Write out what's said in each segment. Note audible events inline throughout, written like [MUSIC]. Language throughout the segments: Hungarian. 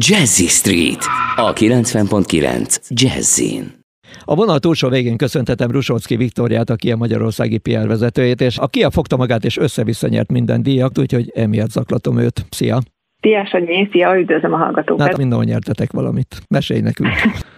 Jazzy Street a 90.9 Jazzin. A vonal túlsó végén köszöntetem Rusocki Viktoriát, aki a magyarországi PR vezetőjét, és a Kia fogta magát és össze-vissza nyert minden díjat, úgyhogy emiatt zaklatom őt. Szia! Szia, Sanyi, szia, üdvözlöm a hallgatókat. Hát mindenhol nyertetek valamit. Mesélj nekünk. [LAUGHS]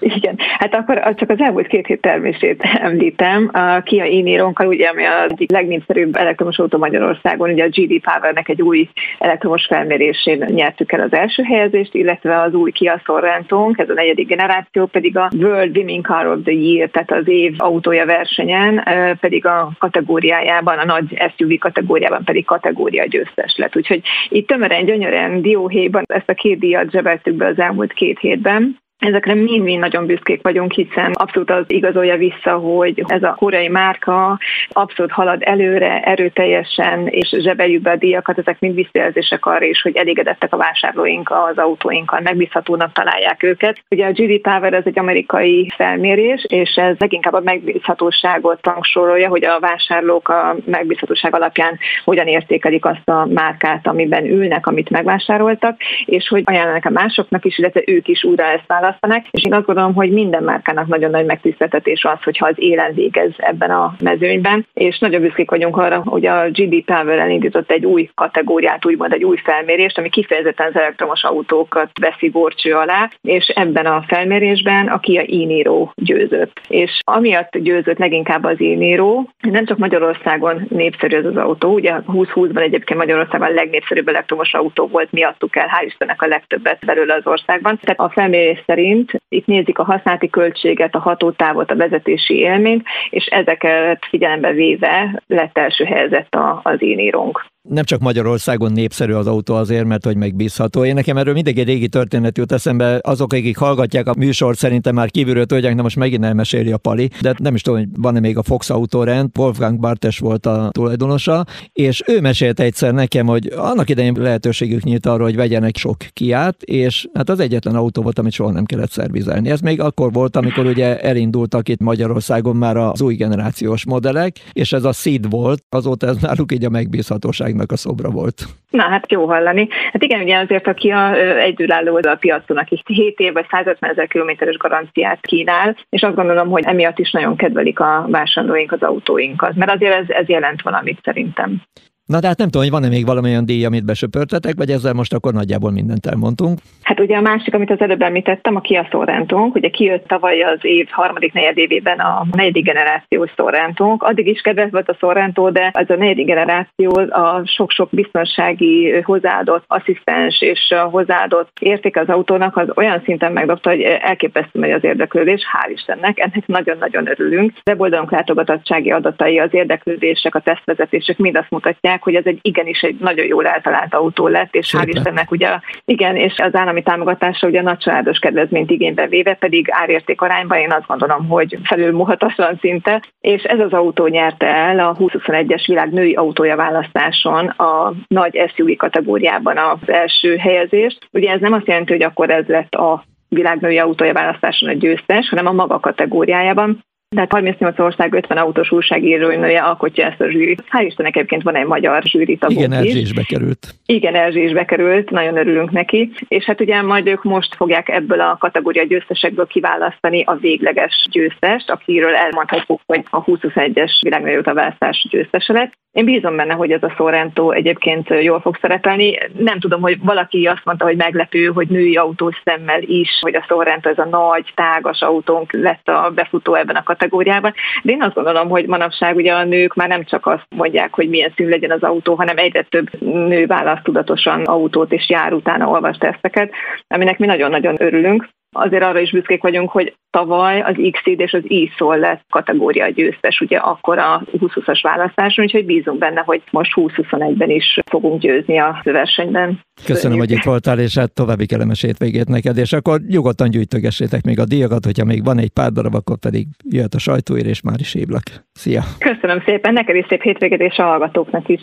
Hát akkor csak az elmúlt két hét termését [LAUGHS] említem. A Kia e ugye, ami a egyik legnépszerűbb elektromos autó Magyarországon, ugye a GD Powernek egy új elektromos felmérésén nyertük el az első helyezést, illetve az új Kia sorento ez a negyedik generáció, pedig a World Women Car of the Year, tehát az év autója versenyen, pedig a kategóriájában, a nagy SUV kategóriában pedig kategória győztes lett. Úgyhogy itt tömören, gyönyörűen, dióhéjban ezt a két díjat zsebeltük be az elmúlt két hétben. Ezekre mind-mind nagyon büszkék vagyunk, hiszen abszolút az igazolja vissza, hogy ez a koreai márka abszolút halad előre, erőteljesen, és zsebeljük be a díjakat, ezek mind visszajelzések arra is, hogy elégedettek a vásárlóink az autóinkkal, megbízhatónak találják őket. Ugye a GD Power ez egy amerikai felmérés, és ez leginkább a megbízhatóságot rangsorolja, hogy a vásárlók a megbízhatóság alapján hogyan értékelik azt a márkát, amiben ülnek, amit megvásároltak, és hogy ajánlanak a másoknak is, illetve ők is újra ezt választanak, és én azt gondolom, hogy minden márkának nagyon nagy megtiszteltetés az, hogyha az élen végez ebben a mezőnyben, és nagyon büszkék vagyunk arra, hogy a GD Power elindított egy új kategóriát, úgymond egy új felmérést, ami kifejezetten az elektromos autókat veszi gorcső alá, és ebben a felmérésben a Kia e győzött. És amiatt győzött leginkább az e nem csak Magyarországon népszerű ez az autó, ugye 2020-ban egyébként Magyarországon a legnépszerűbb elektromos autó volt, miattuk el, hál' Istennek a legtöbbet belőle az országban. Tehát a felmérés szerint itt nézik a használati költséget, a hatótávot, a vezetési élményt, és ezeket figyelembe véve lett első helyzet az én írónk nem csak Magyarországon népszerű az autó azért, mert hogy megbízható. Én nekem erről mindig egy régi történet jut eszembe. Azok, akik hallgatják a műsort, szerintem már kívülről tudják, de most megint elmeséli a Pali. De nem is tudom, hogy van-e még a Fox Autorend. Wolfgang Bartes volt a tulajdonosa, és ő mesélte egyszer nekem, hogy annak idején lehetőségük nyílt arra, hogy vegyenek sok kiát, és hát az egyetlen autó volt, amit soha nem kellett szervizelni. Ez még akkor volt, amikor ugye elindultak itt Magyarországon már az új generációs modellek, és ez a Seed volt, azóta ez náluk így a megbízhatóság Magyarországnak a szobra volt. Na hát jó hallani. Hát igen, ugye azért, aki a egyedülálló a piacon, aki 7 év vagy 150 ezer kilométeres garanciát kínál, és azt gondolom, hogy emiatt is nagyon kedvelik a vásárlóink az autóinkat, mert azért ez, ez jelent valamit szerintem. Na de hát nem tudom, hogy van-e még valamilyen díj, amit besöpörtetek, vagy ezzel most akkor nagyjából mindent elmondtunk. Hát ugye a másik, amit az előbb említettem, a Kia Sorrentónk, ugye kijött tavaly az év harmadik negyedévében a negyedik generációs Sorrentónk. Addig is kedves volt a Sorrento, de ez a negyedik generáció a sok-sok biztonsági hozzáadott asszisztens és hozzáadott értéke az autónak az olyan szinten megdobta, hogy elképesztő megy az érdeklődés, hál' Istennek, ennek nagyon-nagyon örülünk. Weboldalunk látogatottsági adatai, az érdeklődések, a tesztvezetések mind azt mutatják, meg, hogy ez egy igenis egy nagyon jól eltalált autó lett, és hál' Istennek ugye, igen, és az állami támogatása ugye nagy családos kedvezményt igénybe véve, pedig árérték arányban én azt gondolom, hogy felülmuhatasan szinte, és ez az autó nyerte el a 2021-es világ női autója választáson a nagy SUV kategóriában az első helyezést. Ugye ez nem azt jelenti, hogy akkor ez lett a világnői autója választáson a győztes, hanem a maga kategóriájában. Tehát 38 ország 50 autós újságírónője alkotja ezt a zsűrit. Hál' Istennek egyébként van egy magyar zsűri tagunk Igen, Erzsé is bekerült. Igen, Erzsé is bekerült, nagyon örülünk neki. És hát ugye majd ők most fogják ebből a kategória győztesekből kiválasztani a végleges győztest, akiről elmondhatjuk, hogy a 21-es világnagyobb választás győztese lett. Én bízom benne, hogy ez a Sorrento egyébként jól fog szerepelni. Nem tudom, hogy valaki azt mondta, hogy meglepő, hogy női autós szemmel is, hogy a Sorrento ez a nagy, tágas autónk lett a befutó ebben a kategóriában. De én azt gondolom, hogy manapság ugye a nők már nem csak azt mondják, hogy milyen szín legyen az autó, hanem egyre több nő választ tudatosan autót és jár utána olvas teszteket, aminek mi nagyon-nagyon örülünk. Azért arra is büszkék vagyunk, hogy tavaly az x és az e lett kategória győztes, ugye akkor a 2020-as választáson, úgyhogy bízunk benne, hogy most 2021-ben is fogunk győzni a versenyben. Köszönöm, hogy itt voltál, és hát további kellemes hétvégét neked, és akkor nyugodtan gyűjtögessétek még a díjakat, hogyha még van egy pár darab, akkor pedig jöhet a sajtóér, és már is hívlak. Szia! Köszönöm szépen, neked is szép hétvégét, és a hallgatóknak is.